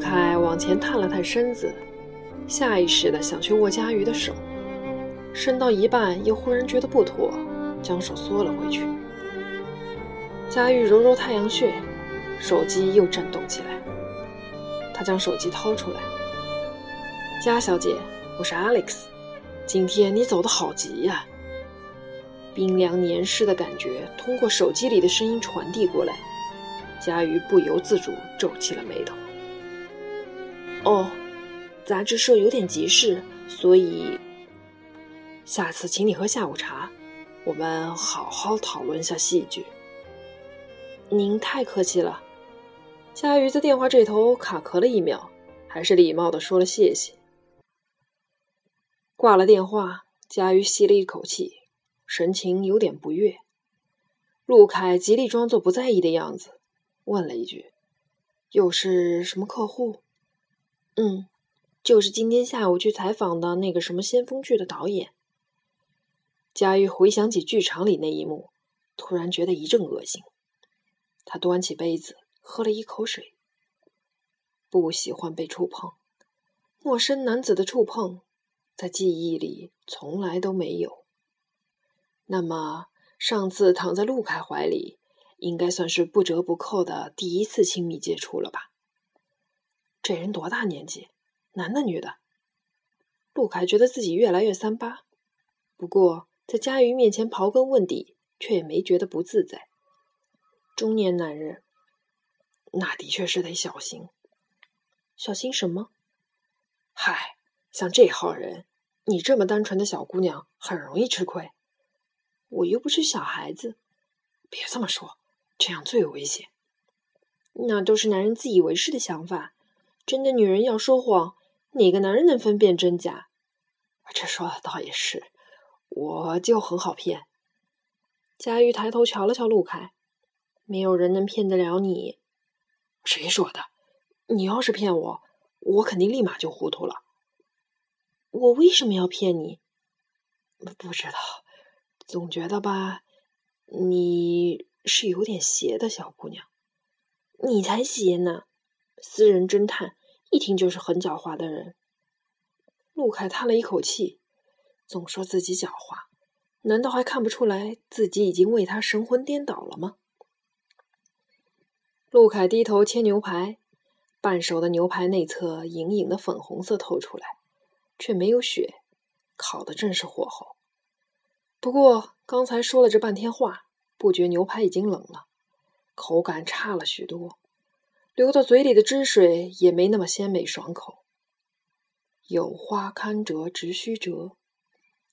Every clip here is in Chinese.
凯往前探了探身子，下意识的想去握佳瑜的手，伸到一半，又忽然觉得不妥，将手缩了回去。佳玉揉揉太阳穴，手机又震动起来。他将手机掏出来：“佳小姐，我是 Alex，今天你走的好急呀。”冰凉黏湿的感觉通过手机里的声音传递过来，佳瑜不由自主皱起了眉头。哦，杂志社有点急事，所以下次请你喝下午茶，我们好好讨论下戏剧。您太客气了。佳瑜在电话这头卡壳了一秒，还是礼貌的说了谢谢。挂了电话，佳瑜吸了一口气。神情有点不悦，陆凯极力装作不在意的样子，问了一句：“又是什么客户？”“嗯，就是今天下午去采访的那个什么先锋剧的导演。”佳玉回想起剧场里那一幕，突然觉得一阵恶心。他端起杯子喝了一口水。不喜欢被触碰，陌生男子的触碰，在记忆里从来都没有。那么，上次躺在陆凯怀里，应该算是不折不扣的第一次亲密接触了吧？这人多大年纪？男的女的？陆凯觉得自己越来越三八，不过在佳瑜面前刨根问底，却也没觉得不自在。中年男人，那的确是得小心。小心什么？嗨，像这号人，你这么单纯的小姑娘，很容易吃亏。我又不是小孩子，别这么说，这样最危险。那都是男人自以为是的想法。真的女人要说谎，哪个男人能分辨真假？这说的倒也是，我就很好骗。佳玉抬头瞧了瞧陆凯，没有人能骗得了你。谁说的？你要是骗我，我肯定立马就糊涂了。我为什么要骗你？不知道。总觉得吧，你是有点邪的小姑娘，你才邪呢！私人侦探一听就是很狡猾的人。陆凯叹了一口气，总说自己狡猾，难道还看不出来自己已经为他神魂颠倒了吗？陆凯低头切牛排，半熟的牛排内侧隐隐的粉红色透出来，却没有血，烤的正是火候。不过刚才说了这半天话，不觉牛排已经冷了，口感差了许多，流到嘴里的汁水也没那么鲜美爽口。有花堪折直须折，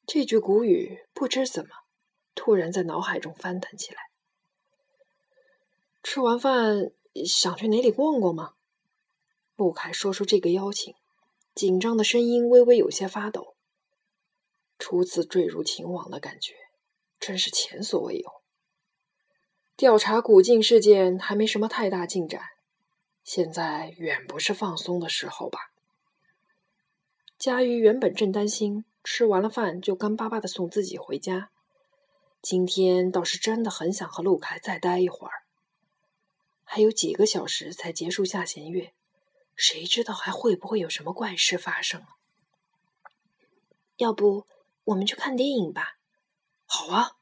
这句古语不知怎么突然在脑海中翻腾起来。吃完饭想去哪里逛逛吗？陆凯说出这个邀请，紧张的声音微微有些发抖。初次坠入情网的感觉，真是前所未有。调查古镜事件还没什么太大进展，现在远不是放松的时候吧？佳瑜原本正担心吃完了饭就干巴巴的送自己回家，今天倒是真的很想和陆凯再待一会儿。还有几个小时才结束下弦月，谁知道还会不会有什么怪事发生？要不？我们去看电影吧，好啊。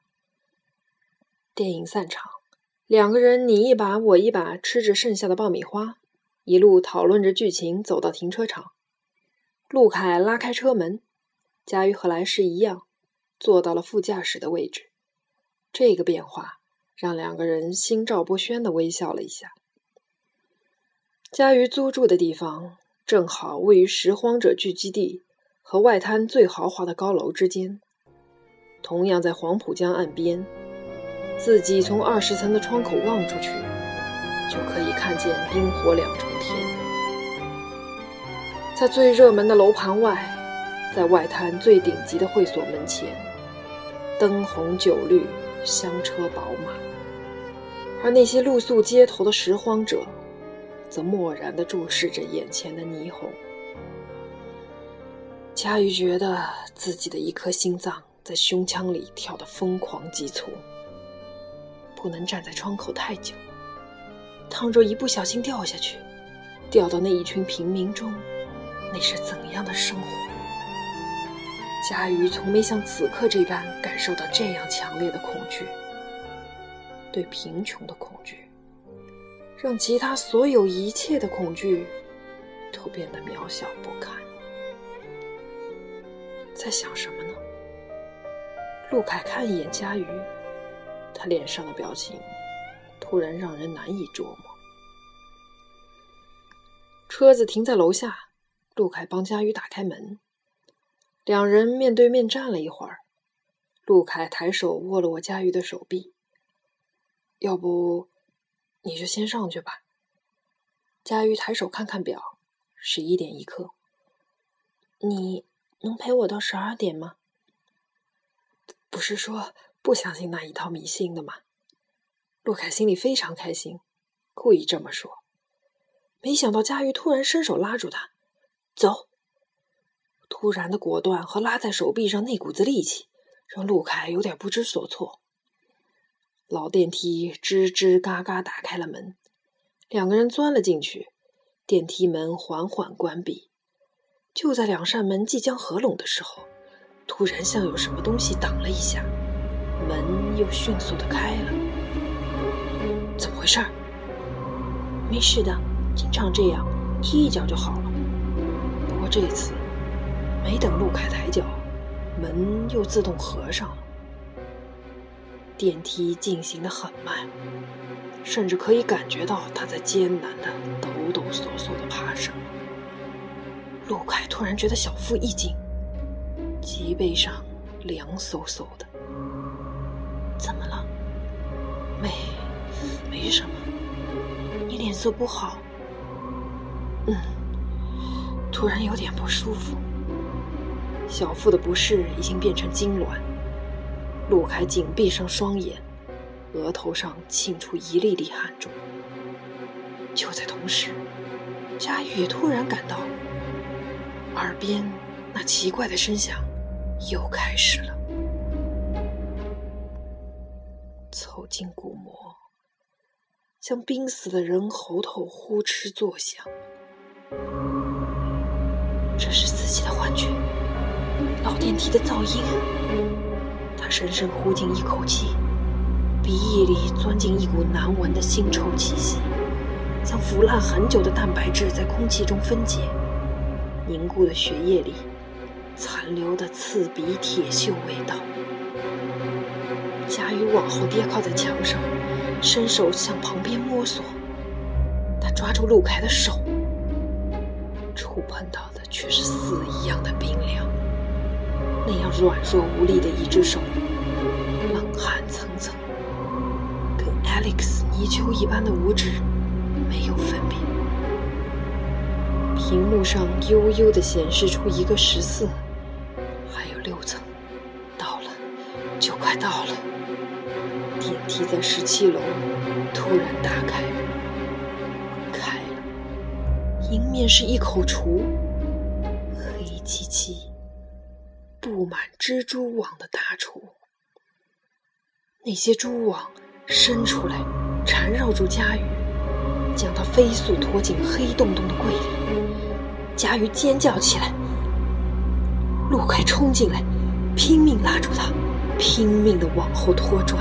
电影散场，两个人你一把我一把吃着剩下的爆米花，一路讨论着剧情，走到停车场。陆凯拉开车门，佳瑜和来时一样，坐到了副驾驶的位置。这个变化让两个人心照不宣的微笑了一下。佳瑜租住的地方正好位于拾荒者聚集地。和外滩最豪华的高楼之间，同样在黄浦江岸边，自己从二十层的窗口望出去，就可以看见冰火两重天。在最热门的楼盘外，在外滩最顶级的会所门前，灯红酒绿，香车宝马，而那些露宿街头的拾荒者，则漠然地注视着眼前的霓虹。佳瑜觉得自己的一颗心脏在胸腔里跳得疯狂急促，不能站在窗口太久，倘若一不小心掉下去，掉到那一群平民中，那是怎样的生活？佳瑜从没像此刻这般感受到这样强烈的恐惧，对贫穷的恐惧，让其他所有一切的恐惧都变得渺小不堪。在想什么呢？陆凯看一眼佳瑜，他脸上的表情突然让人难以捉摸。车子停在楼下，陆凯帮佳瑜打开门。两人面对面站了一会儿，陆凯抬手握了握佳瑜的手臂。要不，你就先上去吧。佳瑜抬手看看表，十一点一刻。你能陪我到十二点吗？不是说不相信那一套迷信的吗？陆凯心里非常开心，故意这么说。没想到佳玉突然伸手拉住他，走。突然的果断和拉在手臂上那股子力气，让陆凯有点不知所措。老电梯吱吱嘎嘎打开了门，两个人钻了进去。电梯门缓缓关闭。就在两扇门即将合拢的时候，突然像有什么东西挡了一下，门又迅速的开了。怎么回事？没事的，经常这样，踢一脚就好了。不过这次。没等陆凯抬脚，门又自动合上了。电梯进行的很慢，甚至可以感觉到他在艰难的抖抖嗦嗦的爬升。陆凯突然觉得小腹一紧，脊背上凉飕飕的。怎么了？没，没什么。你脸色不好。嗯，突然有点不舒服。小腹的不适已经变成痉挛，陆凯紧闭上双眼，额头上沁出一粒粒汗珠。就在同时，佳玉也突然感到耳边那奇怪的声响又开始了，凑近鼓膜，像濒死的人喉头呼哧作响。这是自己的幻觉。老电梯的噪音，他深深呼进一口气，鼻翼里钻进一股难闻的腥臭气息，像腐烂很久的蛋白质在空气中分解，凝固的血液里残留的刺鼻铁锈味道。佳宇往后跌靠在墙上，伸手向旁边摸索，他抓住陆凯的手，触碰到的却是死一样的冰凉。那样软弱无力的一只手，冷汗涔涔，跟 Alex 泥鳅一般的五指没有分别。屏幕上悠悠地显示出一个十四，还有六层，到了，就快到了。梯在十七楼突然打开，开了，迎面是一口厨，黑漆漆。布满蜘蛛网的大厨，那些蛛网伸出来，缠绕住佳瑜，将他飞速拖进黑洞洞的柜里。佳瑜尖叫起来，陆凯冲进来，拼命拉住他，拼命的往后拖拽。